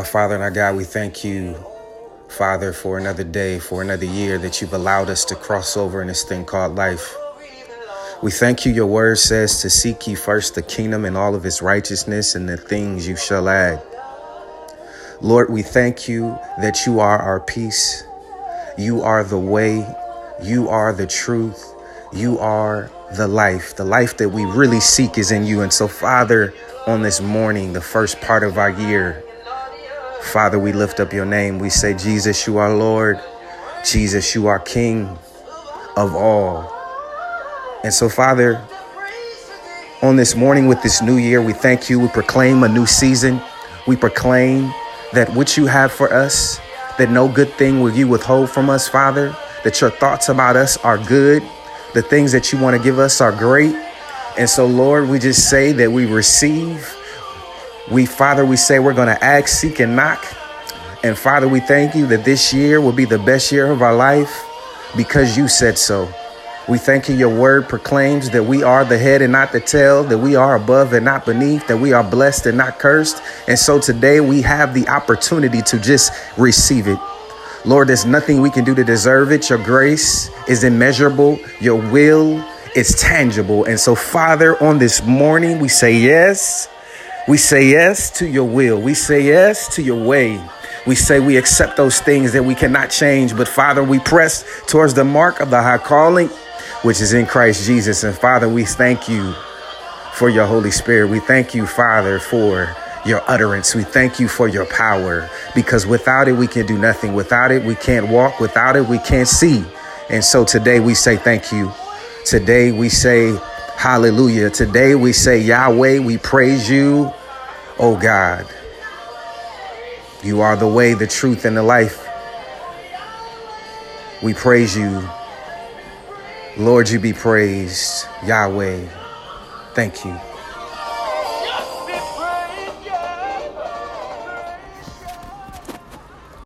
Our Father and our God, we thank you, Father, for another day, for another year that you've allowed us to cross over in this thing called life. We thank you. Your word says to seek ye first the kingdom and all of its righteousness, and the things you shall add. Lord, we thank you that you are our peace. You are the way. You are the truth. You are the life. The life that we really seek is in you. And so, Father, on this morning, the first part of our year, Father, we lift up your name. We say, Jesus, you are Lord. Jesus, you are King of all. And so, Father, on this morning with this new year, we thank you. We proclaim a new season. We proclaim that what you have for us, that no good thing will you withhold from us, Father, that your thoughts about us are good, the things that you want to give us are great. And so, Lord, we just say that we receive we, Father, we say we're going to ask, seek, and knock. And Father, we thank you that this year will be the best year of our life because you said so. We thank you. Your word proclaims that we are the head and not the tail, that we are above and not beneath, that we are blessed and not cursed. And so today we have the opportunity to just receive it. Lord, there's nothing we can do to deserve it. Your grace is immeasurable. Your will is tangible. And so, Father, on this morning, we say yes. We say yes to your will. We say yes to your way. We say we accept those things that we cannot change. But Father, we press towards the mark of the high calling, which is in Christ Jesus. And Father, we thank you for your Holy Spirit. We thank you, Father, for your utterance. We thank you for your power because without it, we can do nothing. Without it, we can't walk. Without it, we can't see. And so today we say thank you. Today we say hallelujah. Today we say Yahweh, we praise you. Oh God, you are the way, the truth, and the life. We praise you. Lord, you be praised. Yahweh, thank you.